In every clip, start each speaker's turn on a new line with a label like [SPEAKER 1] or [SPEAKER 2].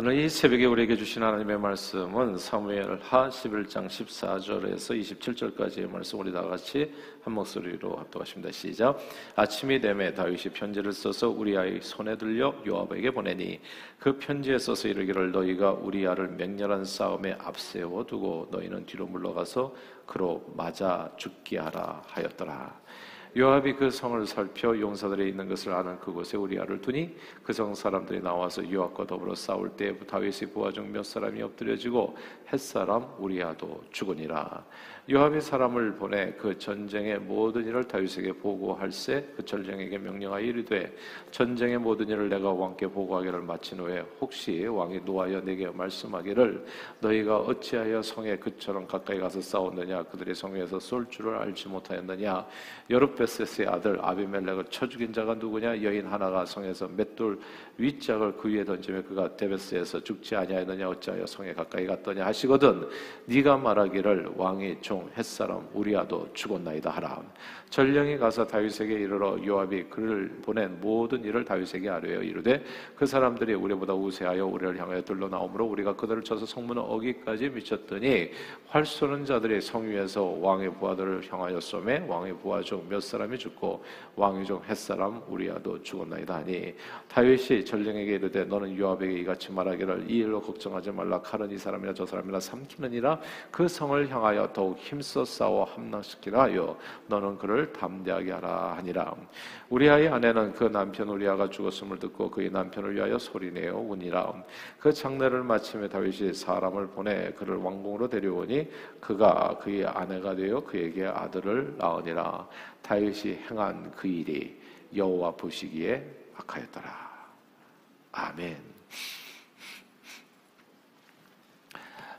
[SPEAKER 1] 오늘 이 새벽에 우리에게 주신 하나님의 말씀은 사무엘 하 11장 14절에서 27절까지의 말씀 우리 다 같이 한 목소리로 합독하십니다. 시작. 아침이 되매 다윗이 편지를 써서 우리아의 손에 들려 요압에게 보내니 그 편지에 써서 이르기를 너희가 우리아를 맹렬한 싸움에 앞세워 두고 너희는 뒤로 물러가서 그로 맞아 죽게 하라 하였더라. 요압이 그 성을 살펴 용사들이 있는 것을 아는 그곳에 우리아를 두니 그 성 사람들이 나와서 요압과 더불어 싸울 때 다윗의 부하 중 몇 사람이 엎드려지고 햇사람 우리아도 죽으니라. 요압이 사람을 보내 그 전쟁의 모든 일을 다윗에게 보고할세 그 전쟁에게 명령하여 이르되 전쟁의 모든 일을 내가 왕께 보고하기를 마친 후에 혹시 왕이 노하여 내게 말씀하기를 너희가 어찌하여 성에 그처럼 가까이 가서 싸웠느냐? 그들의 성에서 쏠 줄을 알지 못하였느냐? 여룻베셋의 아들 아비멜렉을 쳐 죽인 자가 누구냐? 여인 하나가 성에서 맷돌 윗짝을 그 위에 던지며 그가 데베스에서 죽지 아니하였느냐? 어찌하여 성에 가까이 갔더냐 하시거든 네가 말하기를 왕이 종 햇사람 우리아도 죽었나이다 하라. 전령이 가서 다윗에게 이르러 요압이 그를 보낸 모든 일을 다윗에게 아뢰어 이르되 그 사람들이 우리보다 우세하여 우리를 향하여 들러 나오므로 우리가 그들을 쳐서 성문을 어기까지 미쳤더니 활 쏘는 자들이 성 위에서 왕의 부하들을 향하여 쏘매 왕의 부하 중 몇 사람이 죽고 왕의 중 햇사람 우리아도 죽었나이다 하니 다윗이 전령에게 이르되 너는 요압에게 이같이 말하기를 이 일로 걱정하지 말라. 칼은 이 사람이나 저 사람이나 삼키느니라. 그 성을 향하여 더욱 힘써 싸워 함락시키라 하여 너는 그를 그를 담대하게 하라 하니라. 우리아의 아내는 그 남편 우리아가 죽었음을 듣고 그의 남편을 위하여 소리내어 우니라. 그 장례를 마침에 다윗이 사람을 보내 그를 왕궁으로 데려오니 그가 그의 아내가 되어 그에게 아들을 낳으니라. 다윗이 행한 그 일이 여호와 보시기에 악하였더라. 아멘.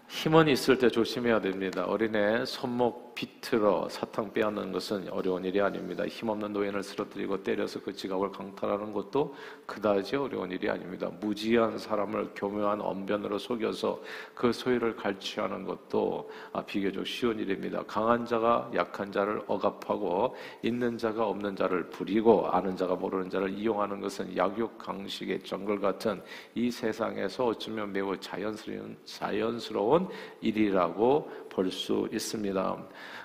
[SPEAKER 1] 힘은 있을 때 조심해야 됩니다. 어린애 손목 비틀어 사탕 빼앗는 것은 어려운 일이 아닙니다. 힘없는 노인을 쓰러뜨리고 때려서 그 지갑을 강탈하는 것도 그다지 어려운 일이 아닙니다. 무지한 사람을 교묘한 언변으로 속여서 그 소유를 갈취하는 것도 아, 비교적 쉬운 일입니다. 강한 자가 약한 자를 억압하고 있는 자가 없는 자를 부리고 아는 자가 모르는 자를 이용하는 것은 약육 강식의 정글 같은 이 세상에서 어쩌면 매우 자연스러운, 자연스러운 일이라고 볼 수 있습니다.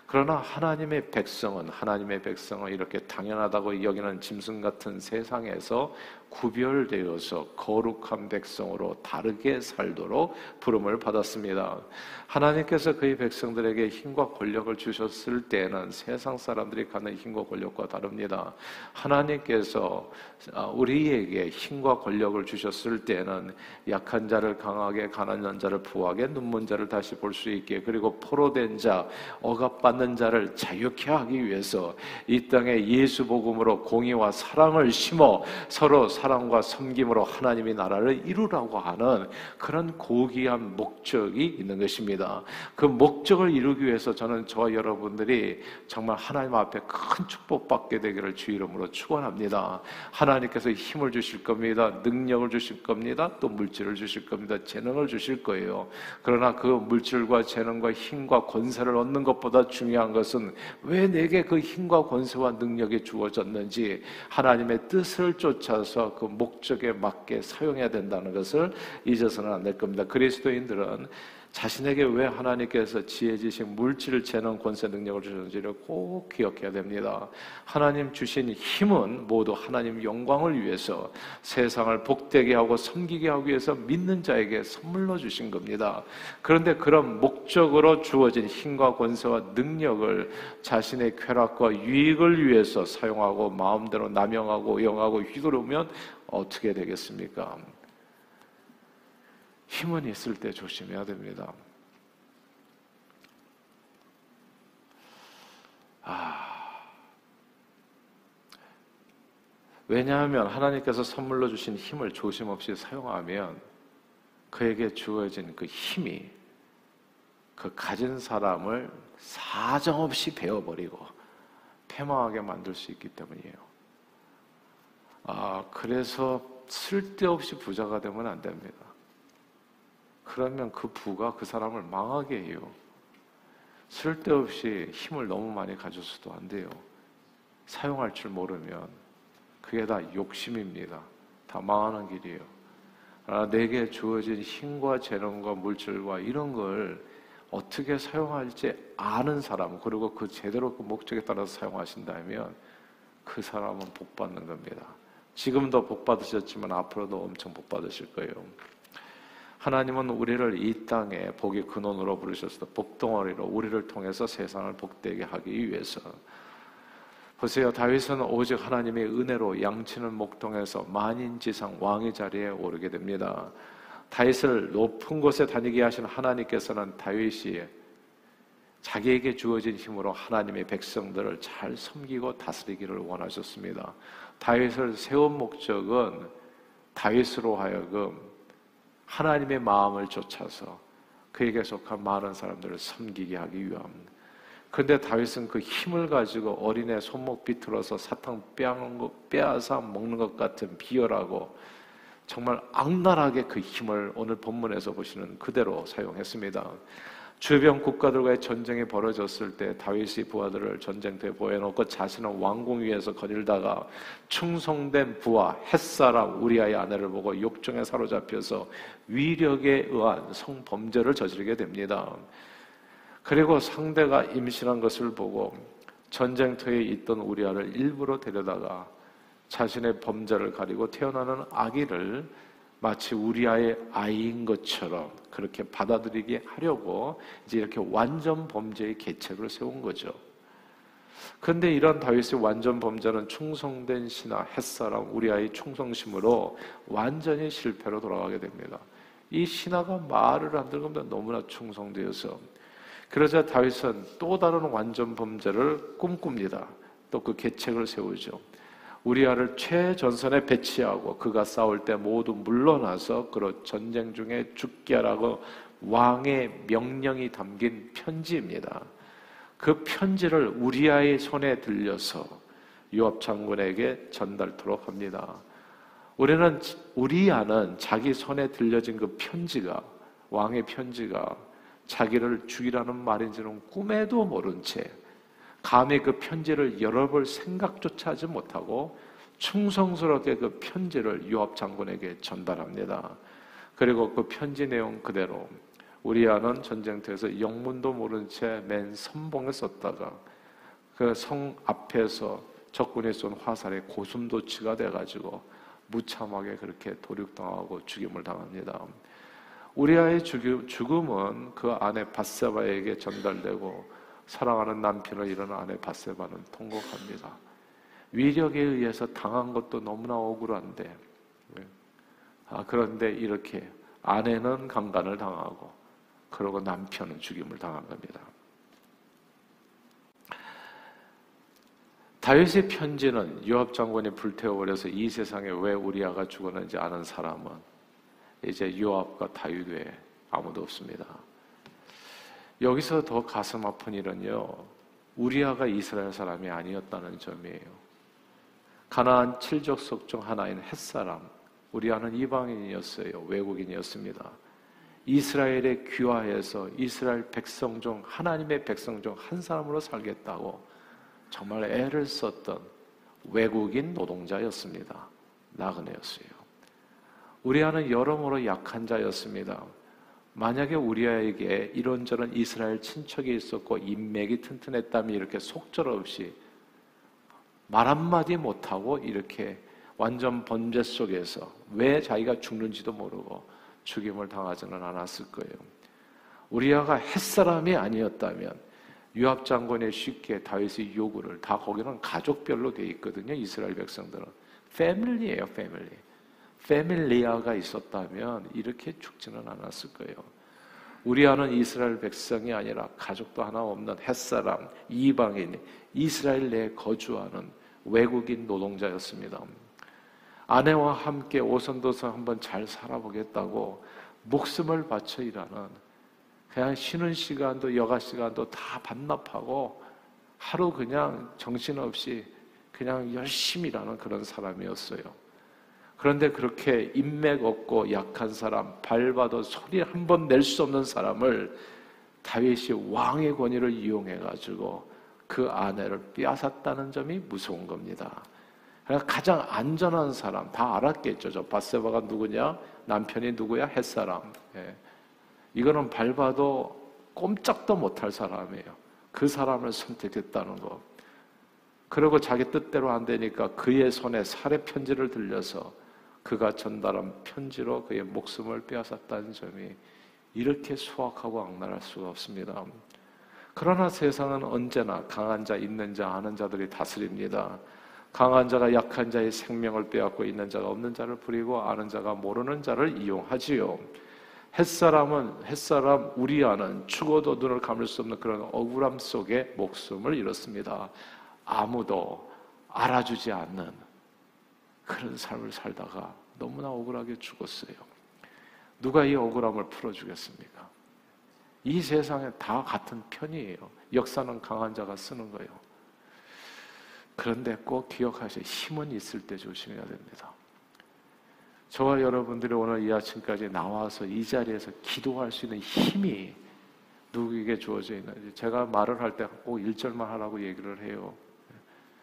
[SPEAKER 1] 그러나 하나님의 백성은 하나님의 백성은 이렇게 당연하다고 여기는 짐승 같은 세상에서 구별되어서 거룩한 백성으로 다르게 살도록 부름을 받았습니다. 하나님께서 그의 백성들에게 힘과 권력을 주셨을 때는 세상 사람들이 갖는 힘과 권력과 다릅니다. 하나님께서 아, 우리에게 힘과 권력을 주셨을 때는 약한 자를 강하게, 가난한 자를 부하게, 눈먼 자를 다시 볼 수 있게, 그리고 포로된 자, 억압받는 자를 자유케 하기 위해서 이 땅에 예수 복음으로 공의와 사랑을 심어 서로 사랑과 섬김으로 하나님의 나라를 이루라고 하는 그런 고귀한 목적이 있는 것입니다. 그 목적을 이루기 위해서 저는 저와 여러분들이 정말 하나님 앞에 큰 축복받게 되기를 주 이름으로 축원합니다. 하나님께서 힘을 주실 겁니다. 능력을 주실 겁니다. 또 물질을 주실 겁니다. 재능을 주실 거예요. 그러나 그 물질과 재능과 힘과 권세를 얻는 것보다 중요한 것은 왜 내게 그 힘과 권세와 능력이 주어졌는지 하나님의 뜻을 쫓아서 그 목적에 맞게 사용해야 된다는 것을 잊어서는 안 될 겁니다. 그리스도인들은 자신에게 왜 하나님께서 지혜, 지식, 물질, 재능, 권세, 능력을 주셨는지를 꼭 기억해야 됩니다. 하나님 주신 힘은 모두 하나님 영광을 위해서 세상을 복되게 하고 섬기게 하기 위해서 믿는 자에게 선물로 주신 겁니다. 그런데 그런 목적으로 주어진 힘과 권세와 능력을 자신의 쾌락과 유익을 위해서 사용하고 마음대로 남용하고 영하고 휘두르면 어떻게 되겠습니까? 힘은 있을 때 조심해야 됩니다. 아. 왜냐하면 하나님께서 선물로 주신 힘을 조심 없이 사용하면 그에게 주어진 그 힘이 그 가진 사람을 사정없이 베어버리고 패망하게 만들 수 있기 때문이에요. 아, 그래서 쓸데없이 부자가 되면 안 됩니다. 그러면 그 부가 그 사람을 망하게 해요. 쓸데없이 힘을 너무 많이 가져서도 안 돼요. 사용할 줄 모르면 그게 다 욕심입니다. 다 망하는 길이에요. 아, 내게 주어진 힘과 재능과 물질과 이런 걸 어떻게 사용할지 아는 사람 그리고 그 제대로 그 목적에 따라서 사용하신다면 그 사람은 복 받는 겁니다. 지금도 복 받으셨지만 앞으로도 엄청 복 받으실 거예요. 하나님은 우리를 이 땅에 복의 근원으로 부르셨어 복덩어리로 우리를 통해서 세상을 복되게 하기 위해서 보세요. 다윗은 오직 하나님의 은혜로 양치는 목동에서 만인지상 왕의 자리에 오르게 됩니다. 다윗을 높은 곳에 다니게 하신 하나님께서는 다윗이 자기에게 주어진 힘으로 하나님의 백성들을 잘 섬기고 다스리기를 원하셨습니다. 다윗을 세운 목적은 다윗으로 하여금 하나님의 마음을 쫓아서 그에게 속한 많은 사람들을 섬기게 하기 위함입니다. 그런데 다윗은 그 힘을 가지고 어린애 손목 비틀어서 사탕 빼앗아 먹는 것 같은 비열하고 정말 악랄하게 그 힘을 오늘 본문에서 보시는 그대로 사용했습니다. 주변 국가들과의 전쟁이 벌어졌을 때 다윗이 부하들을 전쟁터에 보여놓고 자신은 왕궁 위에서 거닐다가 충성된 부하 햇사람 우리아의 아내를 보고 욕정에 사로잡혀서 위력에 의한 성범죄를 저지르게 됩니다. 그리고 상대가 임신한 것을 보고 전쟁터에 있던 우리아를 일부러 데려다가 자신의 범죄를 가리고 태어나는 아기를 마치 우리아의 아이인 것처럼 그렇게 받아들이게 하려고 이제 이렇게 완전 범죄의 계책을 세운 거죠. 그런데 이런 다윗의 완전 범죄는 충성된 신하 햇사람 우리아의 충성심으로 완전히 실패로 돌아가게 됩니다. 이 신하가 말을 안 들으면 너무나 충성되어서 그러자 다윗은 또 다른 완전 범죄를 꿈꿉니다. 또 그 계책을 세우죠. 우리아를 최전선에 배치하고 그가 싸울 때 모두 물러나서 그로 전쟁 중에 죽게 하라고 왕의 명령이 담긴 편지입니다. 그 편지를 우리아의 손에 들려서 요압 장군에게 전달토록 합니다. 우리는 우리아는 자기 손에 들려진 그 편지가 왕의 편지가 자기를 죽이라는 말인지는 꿈에도 모른 채 감히 그 편지를 열어볼 생각조차 하지 못하고 충성스럽게 그 편지를 유압 장군에게 전달합니다. 그리고 그 편지 내용 그대로 우리아는 전쟁터에서 영문도 모른 채 맨 선봉에 썼다가 그 성 앞에서 적군이 쏜 화살에 고슴도치가 돼가지고 무참하게 그렇게 도륙당하고 죽임을 당합니다. 우리아의 죽음은 그 아내 바세바에게 전달되고 사랑하는 남편을 잃은 아내 바세바는 통곡합니다. 위력에 의해서 당한 것도 너무나 억울한데 아, 그런데 이렇게 아내는 강간을 당하고 그러고 남편은 죽임을 당한 겁니다. 다윗의 편지는 요압 장군이 불태워버려서 이 세상에 왜 우리아가 죽었는지 아는 사람은 이제 요압과 다윗 외에 아무도 없습니다. 여기서 더 가슴 아픈 일은요. 우리아가 이스라엘 사람이 아니었다는 점이에요. 가나안 칠족 속 중 하나인 햇사람 우리아는 이방인이었어요. 외국인이었습니다. 이스라엘에 귀화해서 이스라엘 백성 중 하나님의 백성 중 한 사람으로 살겠다고 정말 애를 썼던 외국인 노동자였습니다. 나그네였어요. 우리아는 여러모로 약한 자였습니다. 만약에 우리아에게 이런저런 이스라엘 친척이 있었고 인맥이 튼튼했다면 이렇게 속절없이 말 한마디 못하고 이렇게 완전 번제 속에서 왜 자기가 죽는지도 모르고 죽임을 당하지는 않았을 거예요. 우리아가 햇사람이 아니었다면 유압 장군의 쉽게 다윗의 요구를 다 거기는 가족별로 돼 있거든요. 이스라엘 백성들은 패밀리예요, 패밀리. 패밀리아가 있었다면 이렇게 죽지는 않았을 거예요. 우리 아는 이스라엘 백성이 아니라 가족도 하나 없는 햇사람, 이방인, 이스라엘 내에 거주하는 외국인 노동자였습니다. 아내와 함께 오선도선 한번 잘 살아보겠다고 목숨을 바쳐 일하는 그냥 쉬는 시간도 여가 시간도 다 반납하고 하루 그냥 정신없이 그냥 열심히 일하는 그런 사람이었어요. 그런데 그렇게 인맥 없고 약한 사람, 밟아도 소리 한 번 낼 수 없는 사람을 다윗이 왕의 권위를 이용해 가지고 그 아내를 빼앗았다는 점이 무서운 겁니다. 그러니까 가장 안전한 사람 다 알았겠죠. 저 바세바가 누구냐? 남편이 누구야? 햇사람. 예. 이거는 밟아도 꼼짝도 못할 사람이에요. 그 사람을 선택했다는 거. 그리고 자기 뜻대로 안 되니까 그의 손에 살해 편지를 들려서 그가 전달한 편지로 그의 목숨을 빼앗았다는 점이 이렇게 수악하고 악랄할 수가 없습니다. 그러나 세상은 언제나 강한 자, 있는 자, 아는 자들이 다스립니다. 강한 자가 약한 자의 생명을 빼앗고 있는 자가 없는 자를 부리고 아는 자가 모르는 자를 이용하지요. 햇사람은 햇사람 우리아는 죽어도 눈을 감을 수 없는 그런 억울함 속에 목숨을 잃었습니다. 아무도 알아주지 않는 그런 삶을 살다가 너무나 억울하게 죽었어요. 누가 이 억울함을 풀어주겠습니까? 이 세상에 다 같은 편이에요. 역사는 강한 자가 쓰는 거예요. 그런데 꼭 기억하세요. 힘은 있을 때 조심해야 됩니다. 저와 여러분들이 오늘 이 아침까지 나와서 이 자리에서 기도할 수 있는 힘이 누구에게 주어져 있는지 제가 말을 할 때꼭 1절만 하라고 얘기를 해요.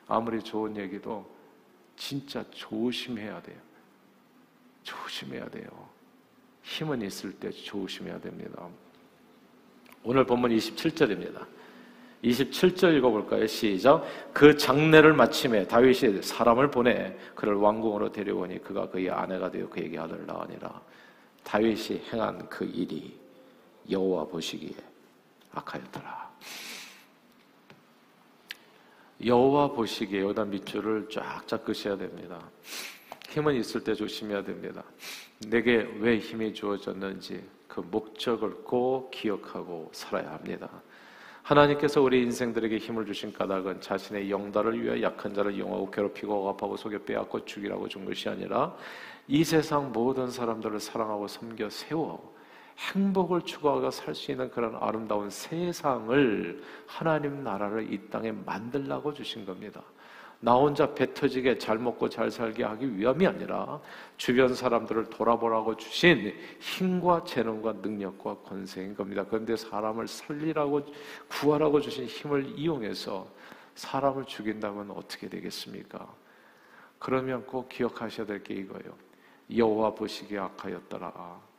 [SPEAKER 1] 아무리 좋은 얘기도 진짜 조심해야 돼요. 조심해야 돼요. 힘은 있을 때 조심해야 됩니다. 오늘 본문 27절입니다. 27절 읽어볼까요? 시작. 그 장례를 마침에 다윗이 사람을 보내 그를 왕궁으로 데려오니 그가 그의 아내가 되어 그에게 아들을 낳으니라. 다윗이 행한 그 일이 여호와 보시기에 악하였더라. 여호와 보시기에 여기다 밑줄을 쫙쫙 끄셔야 됩니다. 힘은 있을 때 조심해야 됩니다. 내게 왜 힘이 주어졌는지 그 목적을 꼭 기억하고 살아야 합니다. 하나님께서 우리 인생들에게 힘을 주신 까닭은 자신의 영달을 위해 약한 자를 이용하고 괴롭히고 억압하고 속여 빼앗고 죽이라고 준 것이 아니라 이 세상 모든 사람들을 사랑하고 섬겨 세워 행복을 추구하고 살 수 있는 그런 아름다운 세상을 하나님 나라를 이 땅에 만들라고 주신 겁니다. 나 혼자 배 터지게 잘 먹고 잘 살게 하기 위함이 아니라 주변 사람들을 돌아보라고 주신 힘과 재능과 능력과 권세인 겁니다. 그런데 사람을 살리라고 구하라고 주신 힘을 이용해서 사람을 죽인다면 어떻게 되겠습니까? 그러면 꼭 기억하셔야 될 게 이거예요. 여호와 보시기에 악하였더라.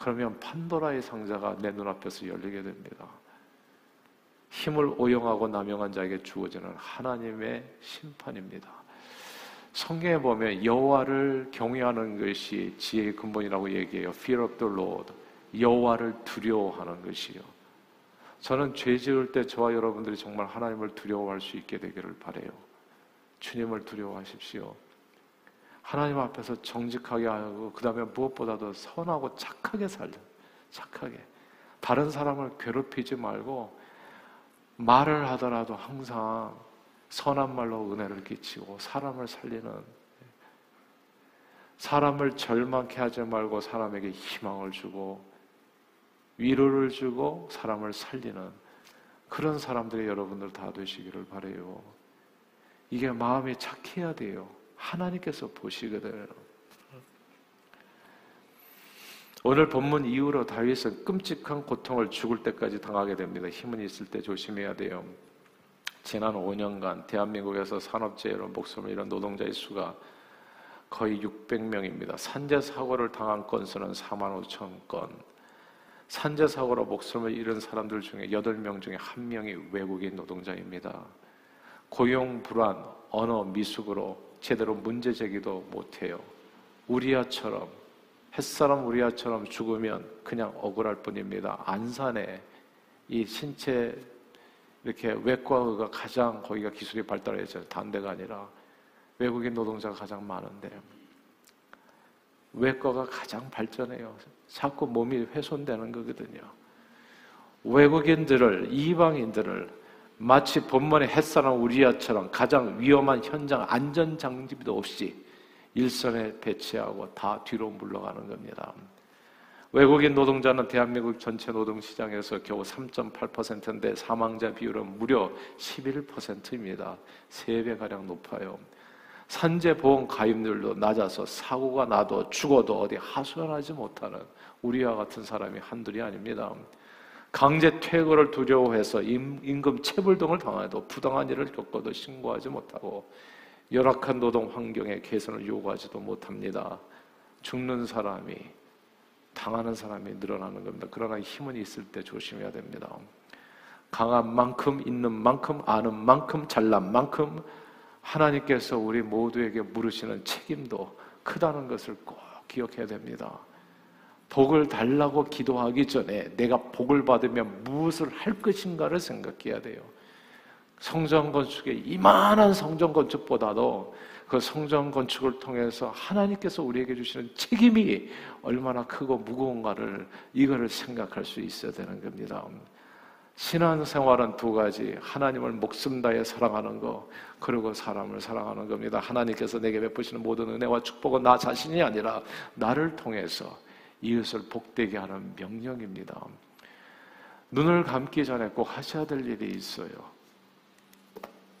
[SPEAKER 1] 예. 그러면 판도라의 상자가 내 눈앞에서 열리게 됩니다. 힘을 오용하고 남용한 자에게 주어지는 하나님의 심판입니다. 성경에 보면 여호와를 경외하는 것이 지혜의 근본이라고 얘기해요. Fear of the Lord. 여호와를 두려워하는 것이요. 저는 죄 지을 때 저와 여러분들이 정말 하나님을 두려워할 수 있게 되기를 바래요. 주님을 두려워하십시오. 하나님 앞에서 정직하게 하고 그 다음에 무엇보다도 선하고 착하게 살려. 착하게. 다른 사람을 괴롭히지 말고 말을 하더라도 항상 선한 말로 은혜를 끼치고 사람을 살리는 사람을 절망케 하지 말고 사람에게 희망을 주고 위로를 주고 사람을 살리는 그런 사람들이 여러분들 다 되시기를 바래요. 이게 마음이 착해야 돼요. 하나님께서 보시거든요. 오늘 본문 이후로 다윗은 끔찍한 고통을 죽을 때까지 당하게 됩니다. 힘은 있을 때 조심해야 돼요. 지난 5년간 대한민국에서 산업재해로 목숨을 잃은 노동자의 수가 거의 600명입니다. 산재 사고를 당한 건수는 4만 5천 건. 산재 사고로 목숨을 잃은 사람들 중에 8명 중에 1명이 외국인 노동자입니다. 고용 불안, 언어 미숙으로 제대로 문제 제기도 못해요. 우리아처럼 햇사람 우리아처럼 죽으면 그냥 억울할 뿐입니다. 안산에 이 신체 이렇게 외과가 가장 거기가 기술이 발달해서 단대가 아니라 외국인 노동자가 가장 많은데 외과가 가장 발전해요. 자꾸 몸이 훼손되는 거거든요. 외국인들을 이방인들을 마치 본문의 햇사람 우리아처럼 가장 위험한 현장 안전 장비도 없이 일선에 배치하고 다 뒤로 물러가는 겁니다. 외국인 노동자는 대한민국 전체 노동시장에서 겨우 3.8%인데 사망자 비율은 무려 11%입니다. 3배가량 높아요. 산재보험 가입률도 낮아서 사고가 나도 죽어도 어디 하소연하지 못하는 우리와 같은 사람이 한둘이 아닙니다. 강제 퇴거를 두려워해서 임금 체불 등을 당해도 부당한 일을 겪어도 신고하지 못하고 열악한 노동 환경에 개선을 요구하지도 못합니다. 죽는 사람이 당하는 사람이 늘어나는 겁니다. 그러나 힘은 있을 때 조심해야 됩니다. 강한 만큼 있는 만큼 아는 만큼 잘난 만큼 하나님께서 우리 모두에게 물으시는 책임도 크다는 것을 꼭 기억해야 됩니다. 복을 달라고 기도하기 전에 내가 복을 받으면 무엇을 할 것인가를 생각해야 돼요. 성전 건축의 이만한 성전 건축보다도 그 성전 건축을 통해서 하나님께서 우리에게 주시는 책임이 얼마나 크고 무거운가를 이거를 생각할 수 있어야 되는 겁니다. 신앙 생활은 두 가지. 하나님을 목숨 다해 사랑하는 거, 그리고 사람을 사랑하는 겁니다. 하나님께서 내게 베푸시는 모든 은혜와 축복은 나 자신이 아니라 나를 통해서 이웃을 복되게 하는 명령입니다. 눈을 감기 전에 꼭 하셔야 될 일이 있어요.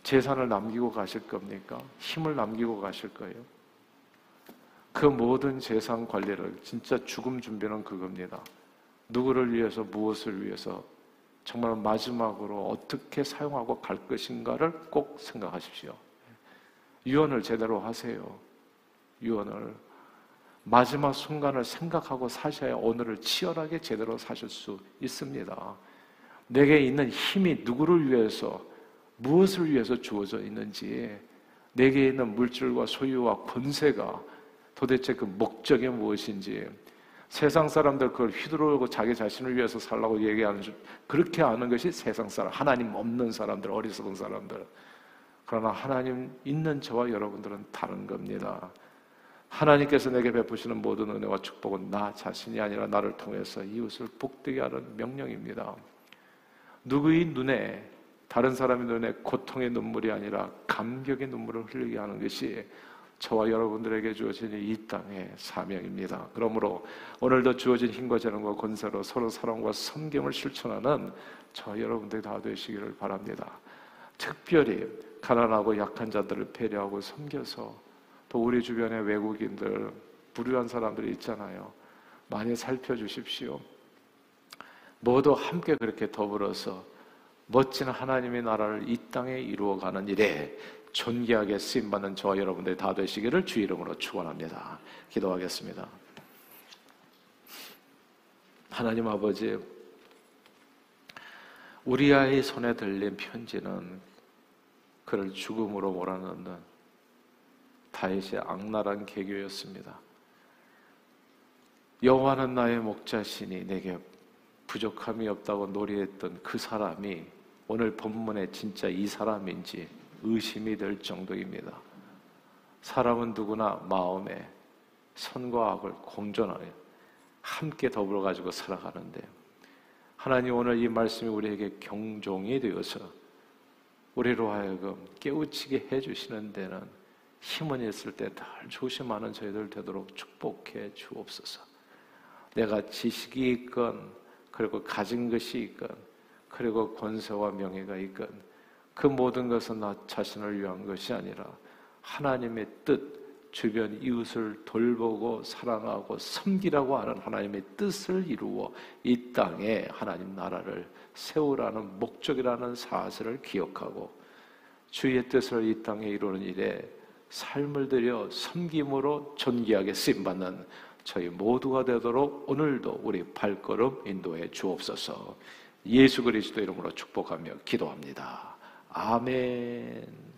[SPEAKER 1] 재산을 남기고 가실 겁니까? 힘을 남기고 가실 거예요? 그 모든 재산 관리를 진짜 죽음 준비는 그겁니다. 누구를 위해서 무엇을 위해서 정말 마지막으로 어떻게 사용하고 갈 것인가를 꼭 생각하십시오. 유언을 제대로 하세요. 유언을 마지막 순간을 생각하고 사셔야 오늘을 치열하게 제대로 사실 수 있습니다. 내게 있는 힘이 누구를 위해서, 무엇을 위해서 주어져 있는지, 내게 있는 물질과 소유와 권세가 도대체 그 목적이 무엇인지, 세상 사람들 그걸 휘두르고 자기 자신을 위해서 살라고 얘기하는 그렇게 아는 것이 세상 사람, 하나님 없는 사람들, 어리석은 사람들. 그러나 하나님 있는 저와 여러분들은 다른 겁니다. 하나님께서 내게 베푸시는 모든 은혜와 축복은 나 자신이 아니라 나를 통해서 이웃을 복되게 하는 명령입니다. 누구의 눈에 다른 사람의 눈에 고통의 눈물이 아니라 감격의 눈물을 흘리게 하는 것이 저와 여러분들에게 주어진 이 땅의 사명입니다. 그러므로 오늘도 주어진 힘과 재능과 권세로 서로 사랑과 섬김을 실천하는 저 여러분들이 다 되시기를 바랍니다. 특별히 가난하고 약한 자들을 배려하고 섬겨서 또 우리 주변에 외국인들, 불우한 사람들이 있잖아요. 많이 살펴주십시오. 모두 함께 그렇게 더불어서 멋진 하나님의 나라를 이 땅에 이루어가는 일에 존귀하게 쓰임받는 저와 여러분들이 다 되시기를 주 이름으로 축원합니다. 기도하겠습니다. 하나님 아버지, 우리 아이 손에 들린 편지는 그를 죽음으로 몰아넣는 다윗의 악랄한 개교였습니다. 여호와는 나의 목자시니 내게 부족함이 없다고 놀이했던 그 사람이 오늘 본문에 진짜 이 사람인지 의심이 될 정도입니다. 사람은 누구나 마음에 선과 악을 공존하여 함께 더불어 가지고 살아가는데 하나님 오늘 이 말씀이 우리에게 경종이 되어서 우리로 하여금 깨우치게 해주시는 데는 힘은 있을 때 늘 조심하는 저희들 되도록 축복해 주옵소서. 내가 지식이 있건 그리고 가진 것이 있건 그리고 권세와 명예가 있건 그 모든 것은 나 자신을 위한 것이 아니라 하나님의 뜻, 주변 이웃을 돌보고 사랑하고 섬기라고 하는 하나님의 뜻을 이루어 이 땅에 하나님 나라를 세우라는 목적이라는 사실을 기억하고 주의 뜻을 이 땅에 이루는 일에 삶을 들여 섬김으로 존귀하게 쓰임받는 저희 모두가 되도록 오늘도 우리 발걸음 인도해 주옵소서 예수 그리스도 이름으로 축복하며 기도합니다. 아멘.